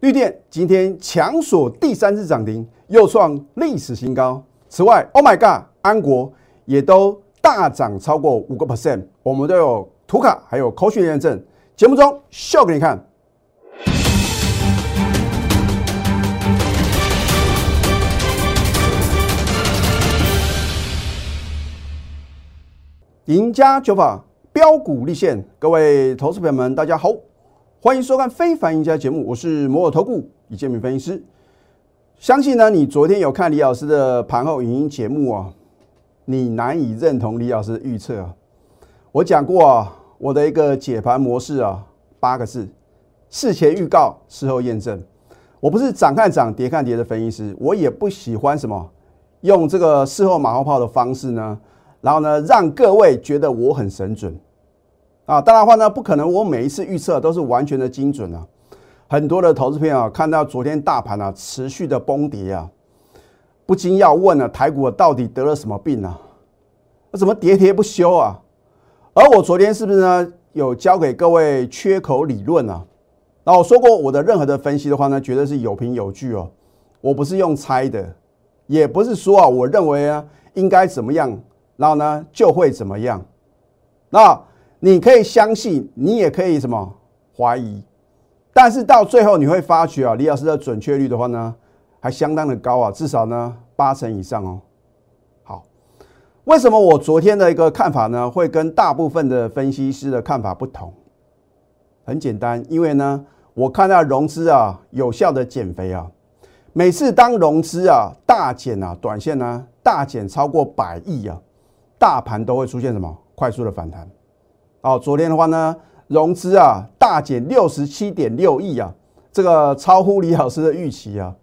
绿电今天强锁第三次涨停，又创历史新高。此外，Oh my God，安国也都大涨超过五个 percent，我们都有图卡还有口讯验证，节目中秀给你看。赢家酒法标股立现，各位投资朋友们，大家好，欢迎收看《非凡赢家》节目，我是摩尔投顾李建明分析师。相信呢，你昨天有看李老师的盘后语音节目啊，你难以认同李老师的预测啊。我讲过啊，我的一个解盘模式啊，八个字：事前预告，事后验证。我不是涨看涨，跌看跌的分析师，我也不喜欢什么用这个事后马后炮的方式呢。然后呢，让各位觉得我很神准啊！当然话呢，不可能我每一次预测都是完全的精准啊。很多的投资朋友看到昨天大盘啊持续的崩跌啊，不禁要问了：台股到底得了什么病啊？那怎么跌跌不休啊？而我昨天是不是呢有教给各位缺口理论啊？然后我说过，我的任何的分析的话呢，绝对是有凭有据哦。我不是用猜的，也不是说啊，我认为啊应该怎么样。然后呢，就会怎么样？那你可以相信，你也可以什么怀疑，但是到最后你会发觉啊，李老师的准确率的话呢，还相当的高啊，至少呢八成以上哦。好，为什么我昨天的一个看法呢，会跟大部分的分析师的看法不同？很简单，因为呢，我看到融资啊有效的减肥啊，每次当融资啊大减啊，短线呢大减超过百亿啊。大盘都会出现什么快速的反弹？哦，昨天的话呢，融资啊大减六十七点六亿啊，这个超乎李老师的预期啊。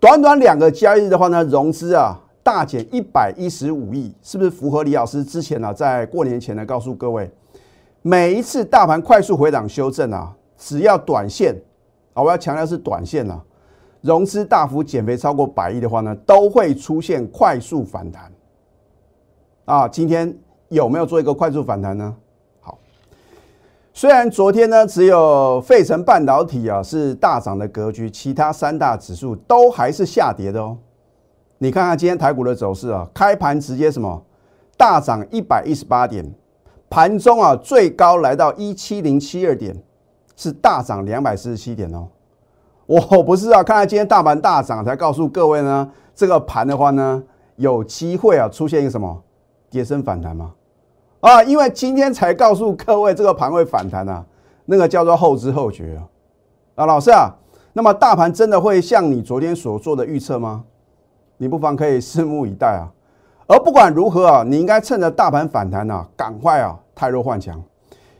短短两个交易日的话呢，融资啊大减一百一十五亿，是不是符合李老师之前呢在过年前呢告诉各位，每一次大盘快速回档修正啊，只要短线啊，我要强调是短线啊，融资大幅减肥超过百亿的话呢，都会出现快速反弹。啊，今天有没有做一个快速反弹呢？虽然昨天呢只有费城半导体啊是大涨的格局，其他三大指数都还是下跌的哦。你看看今天台股的走势啊，开盘直接什么大涨一百一十八点，盘中啊最高来到一七零七二点，是大涨两百四十七点哦。我不是啊，看看今天大盘大涨才告诉各位呢，这个盘的话呢有机会啊出现一个什么？跌升反弹吗？啊，因为今天才告诉各位这个盘会反弹啊，那个叫做后知后觉啊。啊，老师啊，那么大盘真的会像你昨天所做的预测吗？你不妨可以拭目以待啊。而不管如何啊，你应该趁着大盘反弹啊，赶快啊，太弱换强。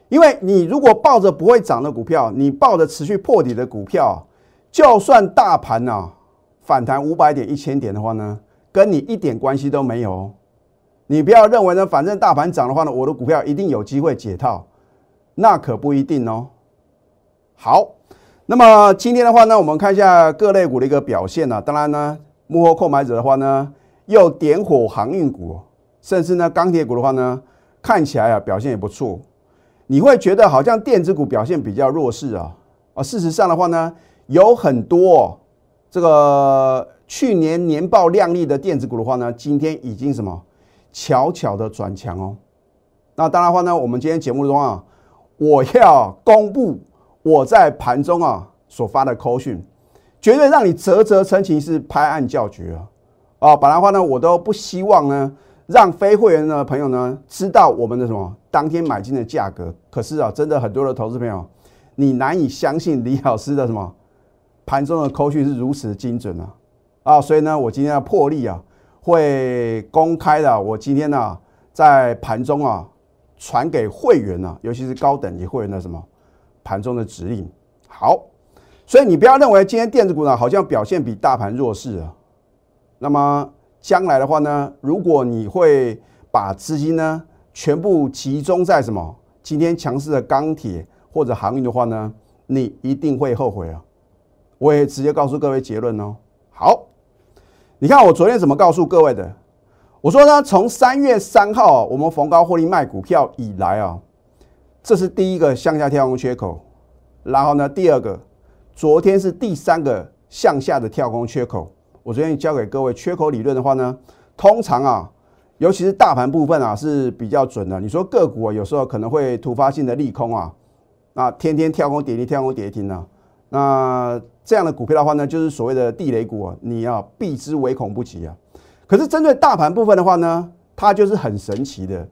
因为你如果抱着不会涨的股票，你抱着持续破底的股票，就算大盘啊反弹五百点、一千点的话呢，跟你一点关系都没有。你不要认为呢，反正大盘涨的话呢，我的股票一定有机会解套，那可不一定哦。好，那么今天的话呢，我们看一下各类股的一个表现呢。当然呢，幕后购买者的话呢，又点火航运股，甚至呢钢铁股的话呢，看起来啊表现也不错。你会觉得好像电子股表现比较弱势啊？啊，事实上的话呢，有很多这个去年年报亮丽的电子股的话呢，今天已经什么？悄悄的转强哦，那当然话呢，我们今天节目中啊，我要公布我在盘中啊所发的口讯，绝对让你啧啧称奇，是拍案叫绝啊！啊，本来话呢，我都不希望呢，让非会员的朋友呢知道我们的什么当天买进的价格。可是啊，真的很多的投资朋友，你难以相信李老师的什么盘中的口讯是如此精准啊！啊，所以呢，我今天要破例啊。会公开的。我今天呢，在盘中啊，传给会员呢，尤其是高等级会员的什么盘中的指令。好，所以你不要认为今天电子股呢好像表现比大盘弱势啊。那么将来的话呢，如果你会把资金呢全部集中在什么今天强势的钢铁或者航运的话呢，你一定会后悔啊。我也直接告诉各位结论哦。好。你看我昨天怎么告诉各位的？我说呢，从三月三号我们逢高获利卖股票以来啊，这是第一个向下跳空缺口。然后呢，第二个昨天是第三个向下的跳空缺口。我昨天教给各位缺口理论的话呢，通常啊，尤其是大盘部分啊是比较准的。你说个股啊，有时候可能会突发性的利空啊，那天天跳空跌停，跳空跌停呢，那这样的股票的话呢，就是所谓的地雷股啊，你要避之唯恐不及啊。可是针对大盘部分的话呢，它就是很神奇的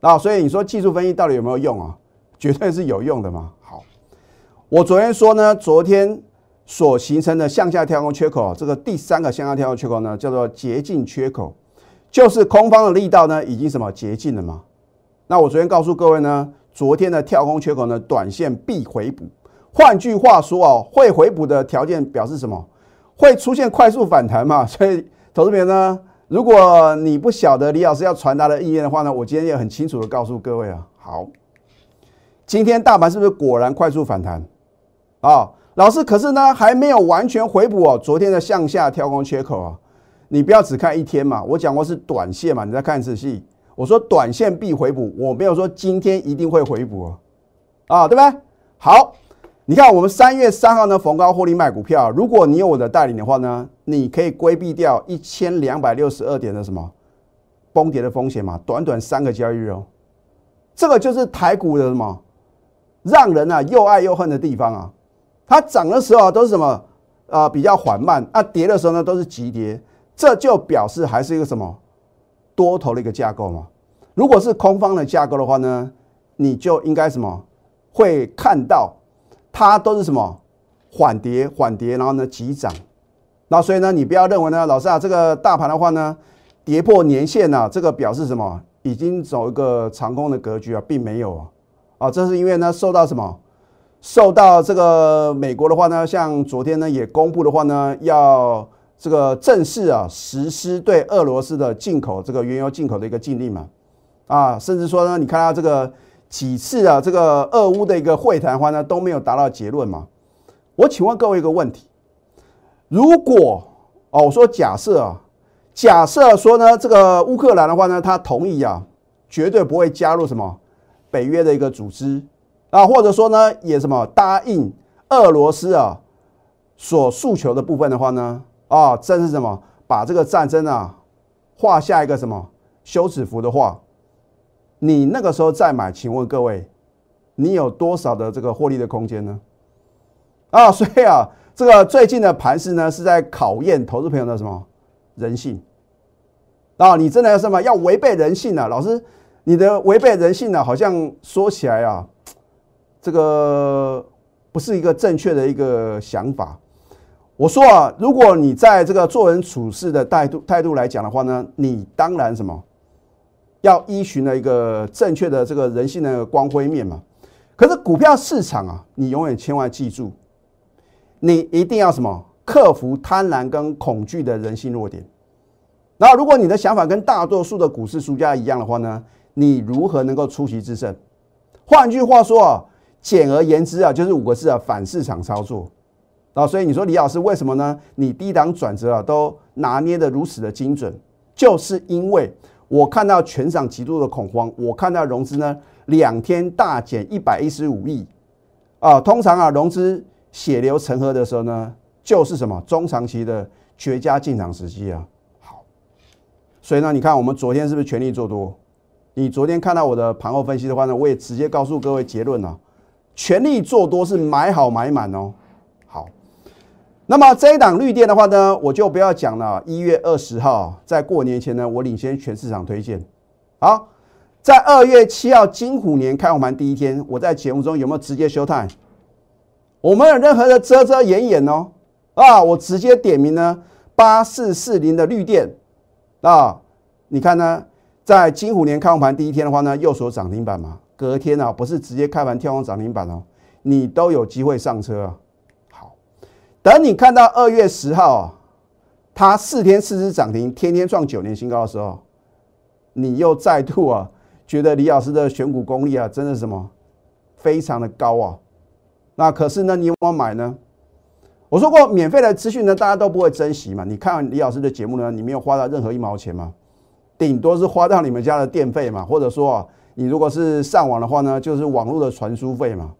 啊，所以你说技术分析到底有没有用啊？绝对是有用的嘛。好，我昨天说呢，昨天。所形成的向下跳空缺口，这个第三个向下跳空缺口呢，叫做捷径缺口，就是空方的力道呢已经什么捷径了嘛？那我昨天告诉各位呢，昨天的跳空缺口呢，短线必回补。换句话说哦，会回补的条件表示什么？会出现快速反弹嘛？所以，投资人呢，如果你不晓得李老师要传达的意愿的话呢，我今天也很清楚的告诉各位啊。好，今天大盘是不是果然快速反弹啊？老师，可是呢，还没有完全回补哦。昨天的向下跳空缺口啊，你不要只看一天嘛。我讲过是短线嘛，你再看仔细。我说短线必回补，我没有说今天一定会回补哦啊，对不对？好，你看我们三月三号呢逢高获利卖股票，如果你有我的带领的话呢，你可以规避掉一千两百六十二点的什么崩跌的风险嘛。短短三个交易日哦，这个就是台股的什么让人啊又爱又恨的地方啊。它涨的时候都是什么？啊，比较缓慢。啊，跌的时候呢都是急跌，这就表示还是一个什么多头的一个架构嘛。如果是空方的架构的话呢，你就应该什么会看到它都是什么缓跌、缓跌，然后呢急涨。那所以呢，你不要认为呢，老师啊，这个大盘的话呢，跌破年线啊，这个表示什么？已经走一个长空的格局啊，并没有啊。啊，这是因为呢受到什么？受到这个美国的话呢，像昨天呢也公布的话呢，要这个正式啊实施对俄罗斯的进口这个原油进口的一个禁令嘛，啊，甚至说呢，你看到这个几次啊这个俄乌的一个会谈的话呢都没有达到结论嘛。我请问各位一个问题：如果哦，我说假设啊，假设说呢这个乌克兰的话呢，他同意啊，绝对不会加入什么北约的一个组织。啊，或者说呢，也什么答应俄罗斯啊所诉求的部分的话呢，啊，这是什么？把这个战争啊画下一个什么休止符的话，你那个时候再买，请问各位，你有多少的这个获利的空间呢？啊，所以啊，这个最近的盘势呢，是在考验投资朋友的什么人性啊？你真的要什么要违背人性呢？老师，你的违背人性呢，好像说起来啊。这个不是一个正确的一个想法。我说啊，如果你在这个做人处事的态度态度来讲的话呢，你当然什么要依循了一个正确的这个人性的光辉面嘛。可是股票市场啊，你永远千万记住，你一定要什么克服贪婪跟恐惧的人性弱点。那如果你的想法跟大多数的股市输家一样的话呢，你如何能够出奇制胜？换句话说啊。简而言之啊，就是五个字啊，反市场操作啊。所以你说李老师为什么呢？你低档转折啊，都拿捏的如此的精准，就是因为我看到全场极度的恐慌，我看到融资呢两天大减一百一十五亿啊。通常啊，融资血流成河的时候呢，就是什么中长期的绝佳进场时机啊。好，所以呢，你看我们昨天是不是全力做多？你昨天看到我的盘后分析的话呢，我也直接告诉各位结论了。全力做多是买好买满哦。那么这一档绿电的话呢，我就不要讲了。一月二十号在过年前呢，我领先全市场推荐。好，在二月七号金虎年开红盘第一天，我在节目中有没有直接休态？我没有任何的遮遮掩掩哦。啊，我直接点名呢，八四四零的绿电啊，你看呢，在金虎年开红盘第一天的话呢，右手涨停板嘛。隔天啊，不是直接开盘跳空涨停板哦，你都有机会上车啊。等你看到二月十号啊，它四天四只涨停，天天创九年新高的时候，你又再度啊，觉得李老师的选股功力啊，真的什么非常的高啊。那可是呢，你有没有买呢？我说过，免费的资讯呢，大家都不会珍惜嘛。你看李老师的节目呢，你没有花到任何一毛钱嘛，顶多是花到你们家的电费嘛，或者说啊。你如果是上网的话呢，就是网络的传输费嘛，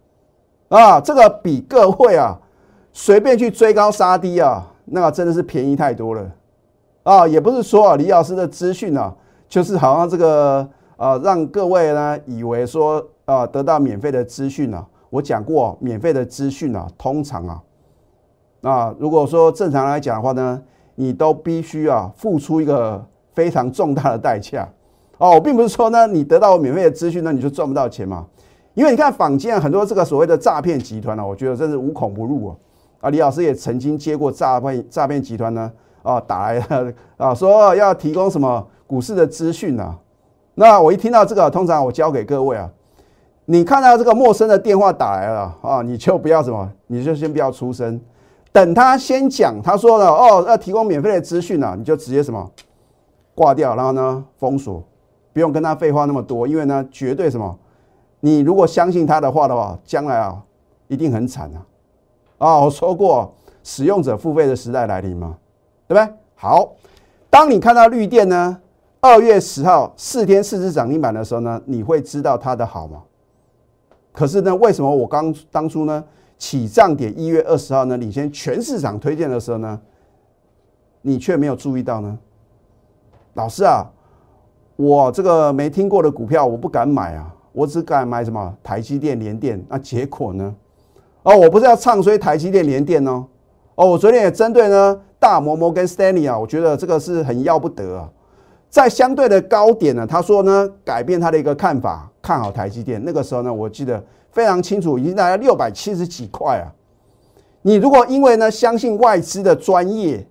啊，这个比各位啊随便去追高杀低啊，那真的是便宜太多了啊！也不是说啊，李老师的资讯啊，就是好像这个啊，让各位呢以为说啊，得到免费的资讯啊。我讲过，免费的资讯啊，通常啊，那如果说正常来讲的话呢，你都必须啊付出一个非常重大的代价哦。我并不是说呢，你得到免费的资讯呢，你就赚不到钱嘛。因为你看坊间很多这个所谓的诈骗集团呢，我觉得真是无孔不入啊。啊，李老师也曾经接过诈骗诈骗集团呢，啊，打来啊，说要提供什么股市的资讯啊。那我一听到这个，通常我教给各位啊，你看到这个陌生的电话打来了啊，你就不要什么，你就先不要出声，等他先讲，他说了哦，要提供免费的资讯啊，你就直接什么挂掉，然后呢封锁，不用跟他废话那么多，因为呢绝对什么，你如果相信他的话的话，将来啊一定很惨啊。啊，我说过，使用者付费的时代来临嘛，对不对？好，当你看到绿电呢，二月十号四天四只涨停板的时候呢，你会知道它的好吗？可是呢，为什么我刚当初呢起涨点一月二十号呢领先全市场推荐的时候呢，你却没有注意到呢？老师啊，我这个没听过的股票我不敢买啊，我只敢买什么台积电、联电，那结果呢？哦，我不是要唱衰台积电、联电哦。哦，我昨天也针对呢大摩摩跟 Stanley 啊，我觉得这个是很要不得啊。在相对的高点呢，他说呢改变他的一个看法，看好台积电。那个时候呢，我记得非常清楚，已经大概六百七十几块啊。你如果因为呢相信外资的专业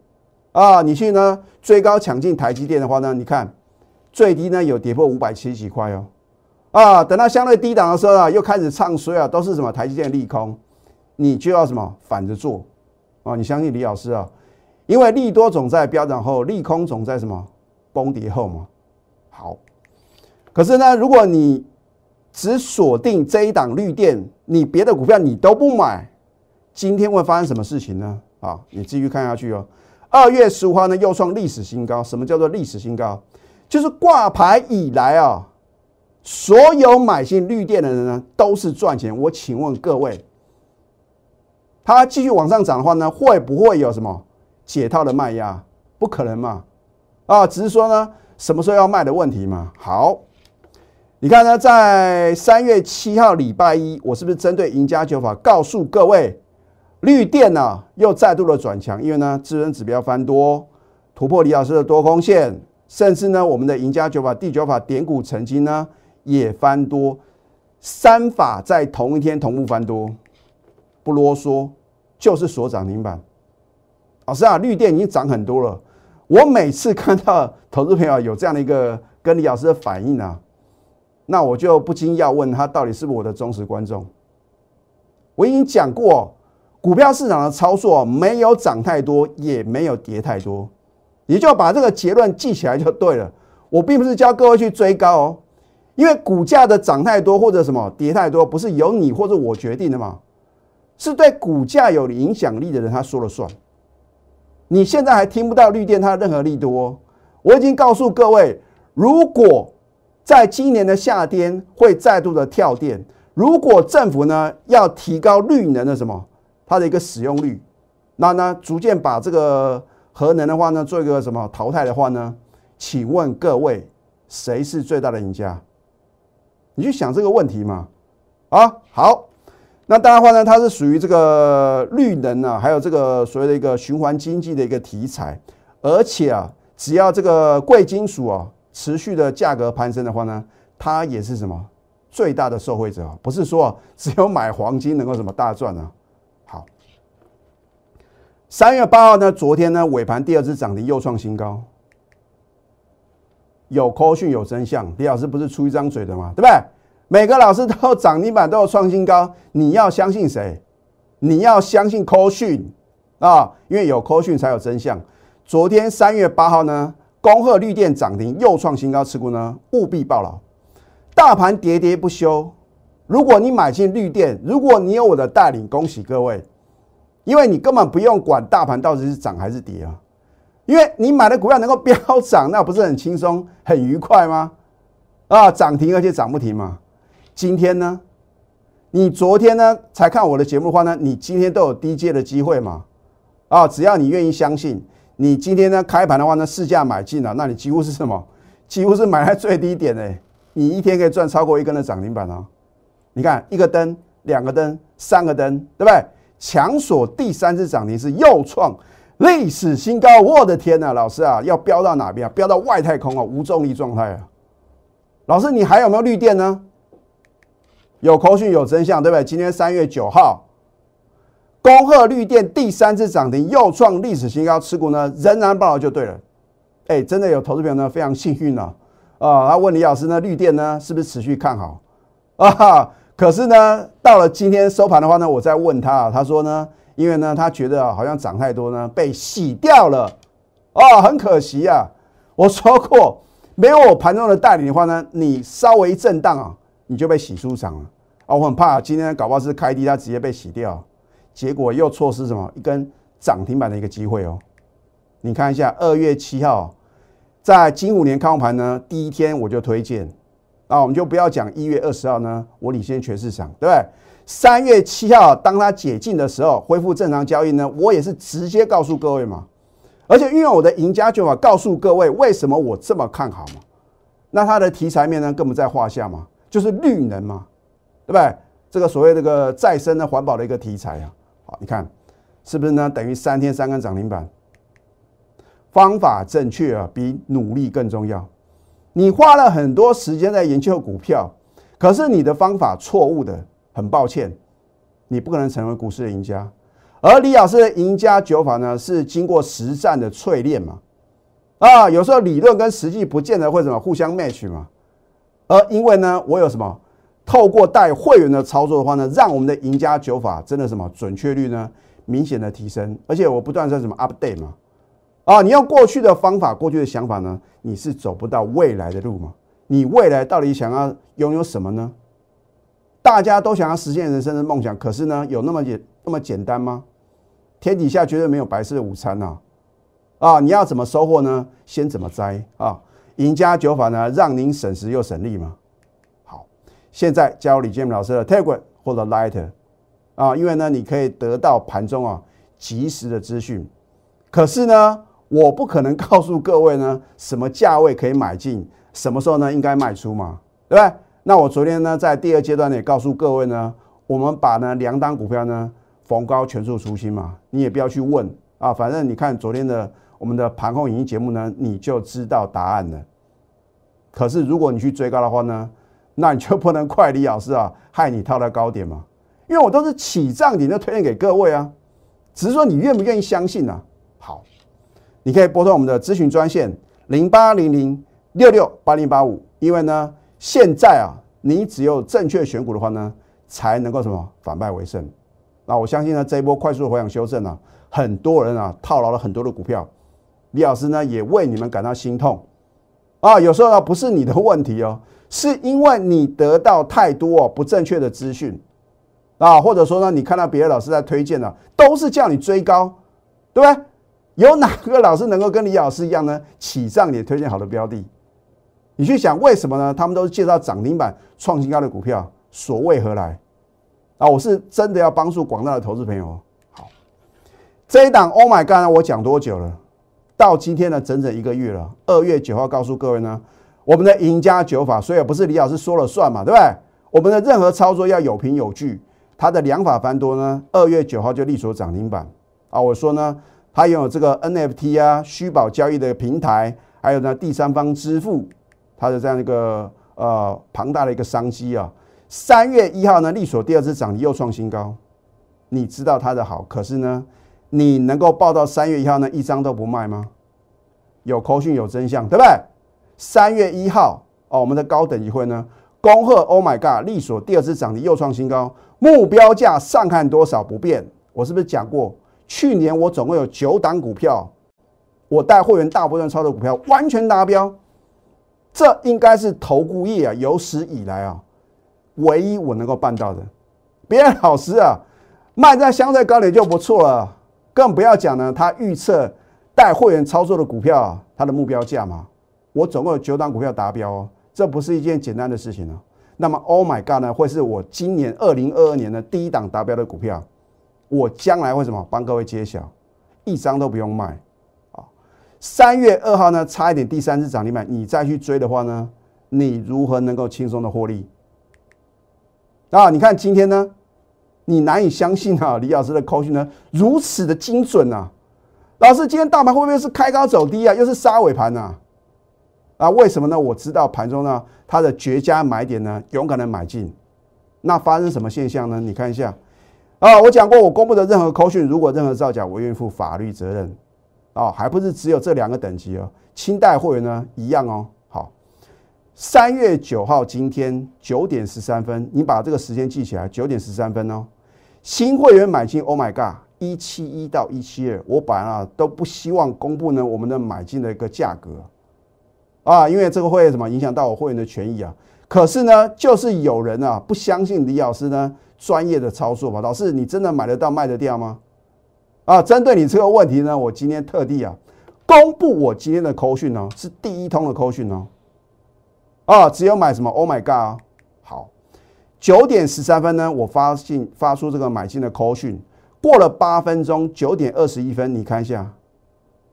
啊，你去呢追高抢进台积电的话呢，你看最低呢有跌破五百七十几块哦。啊，等到相对低档的时候啊，又开始唱衰啊，都是什么台积电利空。你就要什么反着做啊？你相信李老师啊？因为利多总在飙涨后，利空总在什么崩跌后嘛。好，可是呢，如果你只锁定这一档绿电，你别的股票你都不买，今天会发生什么事情呢？啊，你继续看下去哦。二月十五号呢，又创历史新高。什么叫做历史新高？就是挂牌以来啊，所有买进绿电的人呢，都是赚钱。我请问各位。它继续往上涨的话呢，会不会有什么解套的卖压？不可能嘛！啊，只是说呢，什么时候要卖的问题嘛。好，你看呢，在三月七号礼拜一，我是不是针对赢家九法告诉各位，绿电呢又再度的转强，因为呢，智能指标翻多，突破李老师的多空线，甚至呢，我们的赢家九法第九法点股成金呢也翻多，三法在同一天同步翻多。不啰嗦，就是锁涨停板。老师啊，绿电已经涨很多了。我每次看到投资朋友有这样的一个跟李老师的反应啊，那我就不禁要问他，到底是不是我的忠实观众？我已经讲过，股票市场的操作没有涨太多，也没有跌太多，你就把这个结论记起来就对了。我并不是教各位去追高哦，因为股价的涨太多或者什么跌太多，不是由你或者我决定的嘛。是对股价有影响力的人，他说了算。你现在还听不到绿电它任何利多，我已经告诉各位，如果在今年的夏天会再度的跳电，如果政府呢要提高绿能的什么它的一个使用率，那呢逐渐把这个核能的话呢做一个什么淘汰的话呢？请问各位，谁是最大的赢家？你去想这个问题嘛？啊，好。那当然话呢，它是属于这个绿能啊，还有这个所谓的一个循环经济的一个题材，而且啊，只要这个贵金属啊持续的价格攀升的话呢，它也是什么最大的受惠者，不是说只有买黄金能够什么大赚啊。好，三月八号呢，昨天呢尾盘第二次涨停又创新高，有科讯有真相，李老师不是出一张嘴的吗？对不对？每个老师都涨停板都有创新高，你要相信谁？你要相信科讯啊，因为有科讯才有真相。昨天三月八号呢，恭贺绿电涨停又创新高，持股呢务必报牢。大盘喋喋不休，如果你买进绿电，如果你有我的带领，恭喜各位，因为你根本不用管大盘到底是涨还是跌啊，因为你买的股票能够飙涨，那不是很轻松、很愉快吗？啊，涨停而且涨不停嘛。今天呢，你昨天呢才看我的节目的话呢，你今天都有低阶的机会嘛？啊，只要你愿意相信，你今天呢开盘的话呢，市价买进了，那你几乎是什么？几乎是买在最低点哎，你一天可以赚超过一根的涨停板啊！你看一个灯、两个灯、三个灯，对不对？强锁第三次涨停是又创历史新高，我的天呐，老师啊，要飙到哪边啊？飙到外太空啊，无重力状态啊！老师，你还有没有绿电呢？有口讯有真相，对不对？今天三月九号。恭贺绿电第三次涨停，又创历史新高，持股呢仍然报了就对了。哎，真的有投资朋友呢非常幸运呢，啊，他问李老师呢，绿电呢是不是持续看好啊？哈可是呢，到了今天收盘的话呢，我再问他，他说呢，因为呢他觉得好像涨太多呢，被洗掉了，哦，很可惜啊。我说过，没有我盘中的带领的话呢，你稍微震荡啊，你就被洗出场了啊。我很怕今天搞不好是开低，它直接被洗掉。结果又错失什么一根涨停板的一个机会哦？你看一下，二月七号在金五年开盘呢，第一天我就推荐啊，我们就不要讲一月二十号呢，我领先全市场，对不对？三月七号当它解禁的时候，恢复正常交易呢，我也是直接告诉各位嘛，而且运用我的赢家诀法告诉各位，为什么我这么看好嘛？那它的题材面呢，更不在话下嘛，就是绿能嘛，对不对？这个所谓这个再生的环保的一个题材啊。好，你看是不是呢？等于三天三根涨停板，方法正确啊，比努力更重要。你花了很多时间在研究股票，可是你的方法错误的，很抱歉，你不可能成为股市的赢家。而李老师的赢家九法呢，是经过实战的淬炼嘛？啊，有时候理论跟实际不见得会什么互相 match 嘛。而因为呢，我有什么？透过带会员的操作的话呢，让我们的赢家九法真的什么准确率呢明显的提升，而且我不断在什么 update 嘛，啊，你用过去的方法、过去的想法呢，你是走不到未来的路嘛？你未来到底想要拥有什么呢？大家都想要实现人生的梦想，可是呢，有那么简那么简单吗？天底下绝对没有白色的午餐呐！啊，你要怎么收获呢？先怎么摘啊？赢家九法呢，让您省时又省力嘛。好现在加入李建明老师的 Telegram 或者 Light 啊，因为呢，你可以得到盘中啊及时的资讯。可是呢，我不可能告诉各位呢什么价位可以买进，什么时候呢应该卖出嘛，对不对？那我昨天呢在第二阶段呢也告诉各位呢，我们把呢两档股票呢逢高全数出清嘛，你也不要去问啊，反正你看昨天的我们的盘后影音节目呢，你就知道答案了。可是如果你去追高的话呢？那你就不能怪李老师啊，害你套在高点嘛？因为我都是起涨点就推荐给各位啊，只是说你愿不愿意相信呢？好，你可以拨通我们的咨询专线零八零零六六八零八五，因为呢，现在啊，你只有正确选股的话呢，才能够什么反败为胜。那我相信呢，这一波快速回档修正啊，很多人啊套牢了很多的股票，李老师呢也为你们感到心痛啊。有时候呢不是你的 问题哦。是因为你得到太多不正确的资讯啊，或者说呢，你看到别的老师在推荐呢，都是叫你追高，对不对？有哪个老师能够跟李老师一样呢？起上你推荐好的标的，你去想为什么呢？他们都是介绍涨停板、创新高的股票，所谓何来？啊，我是真的要帮助广大的投资朋友。好，这一档 Oh my God，我讲多久了？到今天呢，整整一个月了。二月九号告诉各位呢。我们的赢家九法，所以不是李老师说了算嘛，对不对？我们的任何操作要有凭有据。它的两法繁多呢，二月九号就立所涨停板啊。我说呢，它拥有这个 NFT 啊虚宝交易的平台，还有呢第三方支付，它的这样一个呃庞大的一个商机啊。三月一号呢，立所第二次涨停又创新高，你知道它的好，可是呢，你能够报到三月一号呢一张都不卖吗？有口讯有真相，对不对？三月一号哦，我们的高等级会呢，恭贺 Oh my God，利索第二次涨停又创新高，目标价上看多少不变。我是不是讲过，去年我总共有九档股票，我带会员大部分操作股票完全达标，这应该是投顾业啊有史以来啊唯一我能够办到的。别的老师啊卖在相对高点就不错了，更不要讲呢，他预测带会员操作的股票啊，它的目标价嘛。我总共有九档股票达标哦，这不是一件简单的事情哦。那么 Oh my God 呢，会是我今年二零二二年的第一档达标的股票。我将来为什么帮各位揭晓，一张都不用卖啊？三月二号呢，差一点第三次涨停板，你再去追的话呢，你如何能够轻松的获利？啊，你看今天呢，你难以相信啊，李老师的口讯呢如此的精准啊！老师，今天大盘会不会是开高走低啊？又是杀尾盘啊？啊，为什么呢？我知道盘中呢，它的绝佳买点呢，勇敢的买进。那发生什么现象呢？你看一下啊，我讲过，我公布的任何口讯，如果任何造假，我愿意负法律责任。啊，还不是只有这两个等级哦，清代会员呢一样哦。好，三月九号今天九点十三分，你把这个时间记起来，九点十三分哦。新会员买进，Oh my God！一七一到一七二，我本来啊都不希望公布呢我们的买进的一个价格啊，因为这个会什么影响到我会员的权益啊。可是呢，就是有人啊不相信李老师呢专业的操作嘛。老师，你真的买得到卖得掉吗？啊，针对你这个问题呢，我今天特地啊公布我今天的扣讯哦，是第一通的扣讯哦。啊，只有买什么？Oh my God！好，九点十三分呢，我发信发出这个买进的 call 讯。过了八分钟，九点二十一分，你看一下，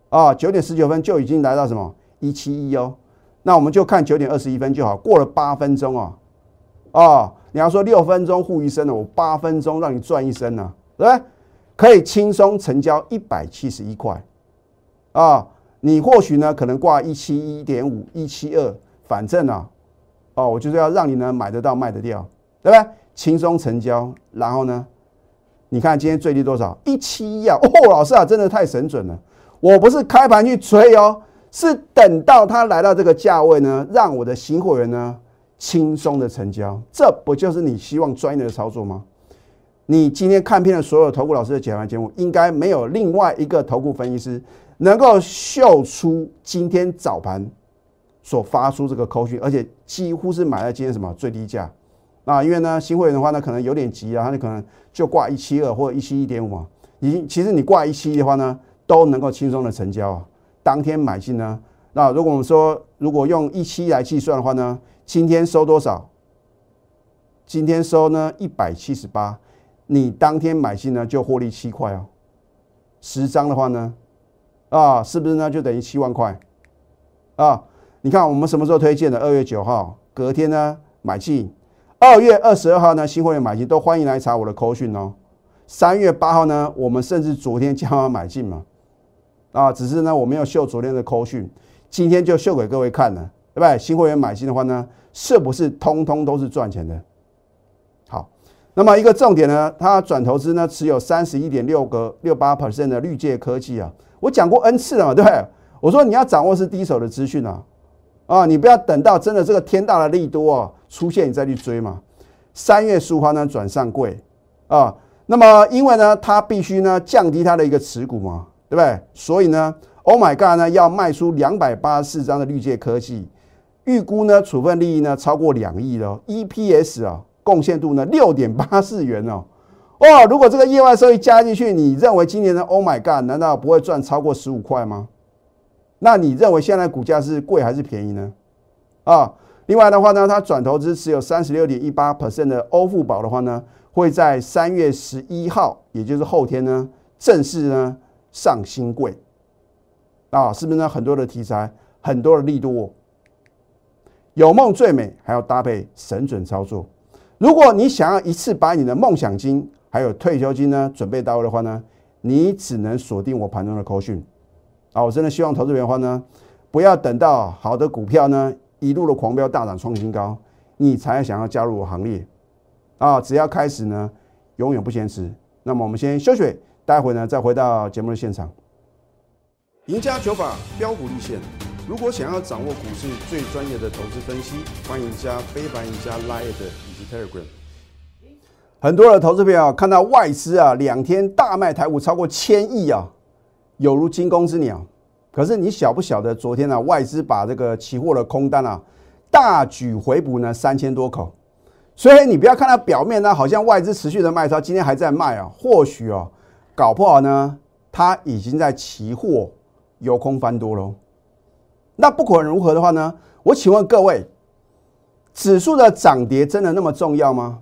啊，九点十九分就已经来到什么一七一哦，那我们就看九点二十一分就好。过了八分钟啊，啊，你要说六分钟护一生呢，我八分钟让你赚一生呢，对不对？可以轻松成交一百七十一块，啊，你或许呢可能挂一七一点五、一七二，反正啊，哦，我就是要让你呢买得到、卖得掉，对不对？轻松成交，然后呢？你看今天最低多少？一七一啊！哦，老师啊，真的太神准了。我不是开盘去追哦，是等到它来到这个价位呢，让我的新会员呢轻松的成交。这不就是你希望专业的操作吗？你今天看遍了所有投顾老师的解盘节目，应该没有另外一个投顾分析师能够秀出今天早盘所发出这个扣讯，而且几乎是买在今天什么最低价。啊，因为呢，新会员的话呢，可能有点急啊，他就可能就挂一七二或者一七一点五啊。你其实你挂一七一的话呢，都能够轻松的成交啊。当天买进呢，那如果我们说如果用一七来计算的话呢，今天收多少？今天收呢一百七十八，你当天买进呢就获利七块哦。十张的话呢，啊，是不是呢就等于七万块？啊，你看我们什么时候推荐的？二月九号，隔天呢买进。二月二十二号呢，新会员买进都欢迎来查我的扣讯哦。三月八号呢，我们甚至昨天加码买进嘛，啊，只是呢我没有秀昨天的扣讯，今天就秀给各位看了，对不对？新会员买进的话呢，是不是通通都是赚钱的？好，那么一个重点呢，它转投资呢持有三十一点六个六八 percent 的绿界科技啊，我讲过 n 次了嘛，对不对？我说你要掌握是第一手的资讯啊。啊，你不要等到真的这个天大的利多哦出现，你再去追嘛。三月十五号呢转上柜啊，那么因为呢它必须呢降低它的一个持股嘛，对不对？所以呢，Oh my God 呢要卖出两百八十四张的绿界科技，预估呢处分利益呢超过两亿了，EPS 啊贡献度呢六点八四元哦。哦，如果这个意外收益加进去，你认为今年的 Oh my God 难道不会赚超过十五块吗？那你认为现在股价是贵还是便宜呢？啊，另外的话呢，它转投资持有三十六点一八 percent 的欧富宝的话呢，会在三月十一号，也就是后天呢，正式呢上新贵。啊，是不是呢？很多的题材，很多的力度，有梦最美，还要搭配神准操作。如果你想要一次把你的梦想金还有退休金呢准备到位的话呢，你只能锁定我盘中的口讯。啊，我真的希望投资人的话呢，不要等到好的股票呢一路的狂飙大涨创新高，你才想要加入我行列。啊，只要开始呢，永远不嫌迟。那么我们先休息，待会呢再回到节目的现场。赢家九法标股立线，如果想要掌握股市最专业的投资分析，欢迎加非凡、赢家 Line 以及 Telegram。很多的投资朋友看到外资啊两天大卖台股超过千亿啊。有如惊弓之鸟，可是你晓不晓得？昨天呢，外资把这个期货的空单啊，大举回补呢三千多口。所以你不要看它表面呢，好像外资持续的卖超，今天还在卖啊。或许哦，搞不好呢，它已经在期货有空翻多喽。那不管如何的话呢，我请问各位，指数的涨跌真的那么重要吗？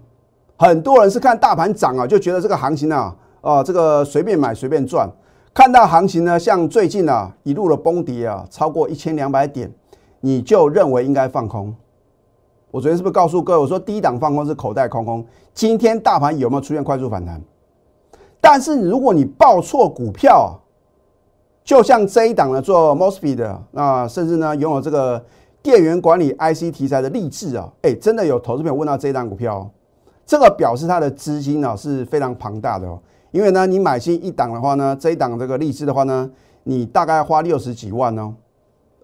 很多人是看大盘涨啊，就觉得这个行情啊，啊，这个随便买随便赚。看到行情呢，像最近啊一路的崩跌啊，超过一千两百点，你就认为应该放空。我昨天是不是告诉各位，我说低档放空是口袋空空？今天大盘有没有出现快速反弹？但是如果你报错股票，就像这一档呢做 Mosfet 的，那甚至呢拥有这个电源管理 IC 题材的励志啊，哎，真的有投资朋友问到这一档股票，这个表示它的资金呢是非常庞大的哦。因为呢，你买进一档的话呢，这一档这个励志的话呢，你大概花六十几万哦。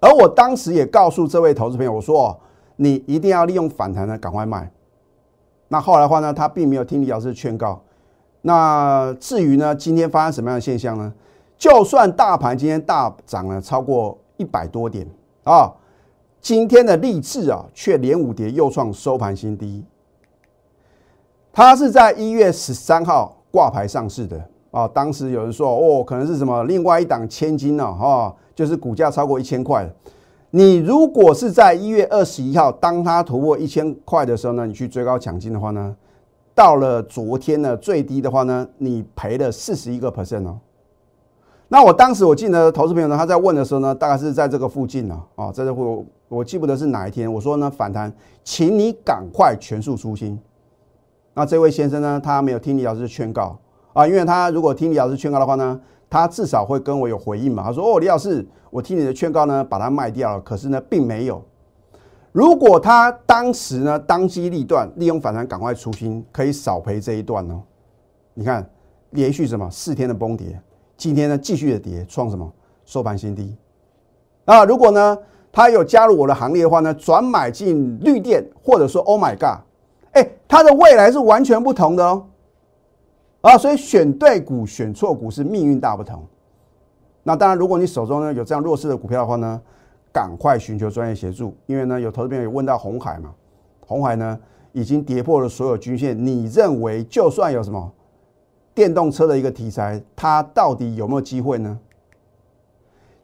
而我当时也告诉这位投资朋友，我说哦你一定要利用反弹呢赶快卖。那后来的话呢，他并没有听李老师劝告。那至于呢，今天发生什么样的现象呢？就算大盘今天大涨了超过一百多点啊，今天的励志啊却连五跌又创收盘新低。它是在一月十三号挂牌上市的啊，当时有人说哦，可能是什么另外一档千金呢？哈，就是股价超过一千块。你如果是在一月二十一号，当它突破一千块的时候呢，你去追高抢金的话呢？到了昨天呢，最低的话呢，你赔了四十一个 percent 哦。那我当时我记得投资朋友呢，他在问的时候呢，大概是在这个附近呢，啊，在这附我记不得是哪一天。我说呢，反弹，请你赶快全数出清。那这位先生呢，他没有听李老师劝告啊，因为他如果听李老师劝告的话呢，他至少会跟我有回应嘛。他说：“哦，李老师，我听你的劝告呢，把它卖掉了。可是呢，并没有。”如果他当时呢当机立断，利用反弹赶快出清，可以少赔这一段哦。你看，连续什么四天的崩跌，今天呢继续的跌，创什么收盘新低。啊，如果呢他有加入我的行列的话呢，转买进绿电，或者说 Oh my God，哎，它的未来是完全不同的哦。啊，所以选对股选错股是命运大不同。那当然，如果你手中呢有这样弱势的股票的话呢？赶快寻求专业协助，因为呢，有投资朋友问到红海嘛，红海呢已经跌破了所有均线。你认为就算有什么电动车的一个题材，它到底有没有机会呢？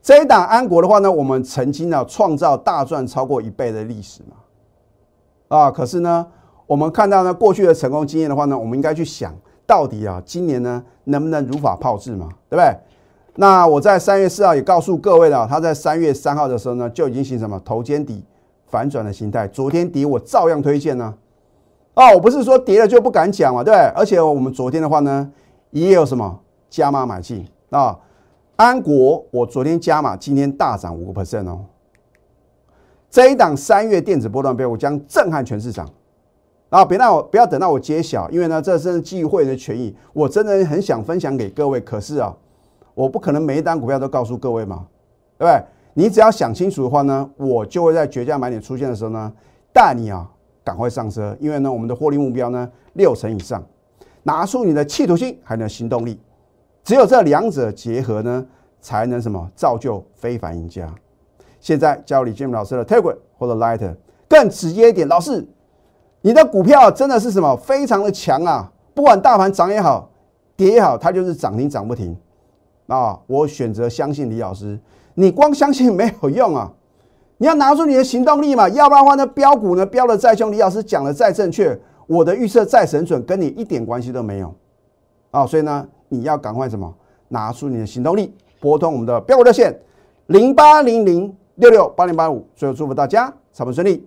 这一档安国的话呢，我们曾经呢创造大赚超过一倍的历史嘛，啊，可是呢，我们看到呢过去的成功经验的话呢，我们应该去想到底啊，今年呢能不能如法炮制嘛，对不对？那我在三月四号也告诉各位了，它在三月三号的时候呢，就已经形成什么头肩底反转的形态。昨天跌我照样推荐呢。哦，我不是说跌了就不敢讲嘛，对而且我们昨天的话呢，也有什么加码买进啊。安国我昨天加码，今天大涨五个 percent 哦。这一档三月电子波段标，我将震撼全市场。啊，别让我不要等到我揭晓，因为呢，这是基于会的权益，我真的很想分享给各位，可是啊。我不可能每一单股票都告诉各位嘛，对不对？你只要想清楚的话呢，我就会在绝佳买点出现的时候呢，带你啊赶快上车，因为呢我们的获利目标呢六成以上，拿出你的企图心还有行动力，只有这两者结合呢，才能什么造就非凡赢家。现在教李建明老师的 Telegram 或者 Lighter 更直接一点，老师，你的股票真的是什么非常的强啊，不管大盘涨也好，跌也好，它就是涨停涨不停。啊，我选择相信李老师。你光相信没有用啊，你要拿出你的行动力嘛。要不然的话呢，标股呢标的再凶，李老师讲的再正确，我的预测再神准，跟你一点关系都没有啊。所以呢，你要赶快什么？拿出你的行动力，拨通我们的标股热线零八零零六六八零八五。最后祝福大家操盘顺利，